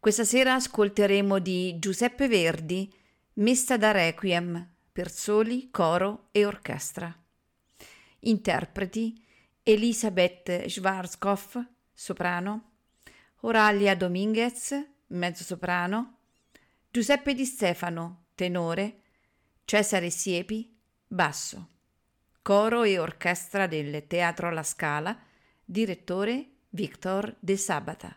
Questa sera ascolteremo di Giuseppe Verdi Messa da Requiem per soli, coro e orchestra. Interpreti Elisabeth Schwarzkopf, soprano, Oralia Dominguez, mezzosoprano, Giuseppe Di Stefano, tenore, Cesare Siepi, basso. Coro e orchestra del Teatro La Scala, direttore Victor De Sabata.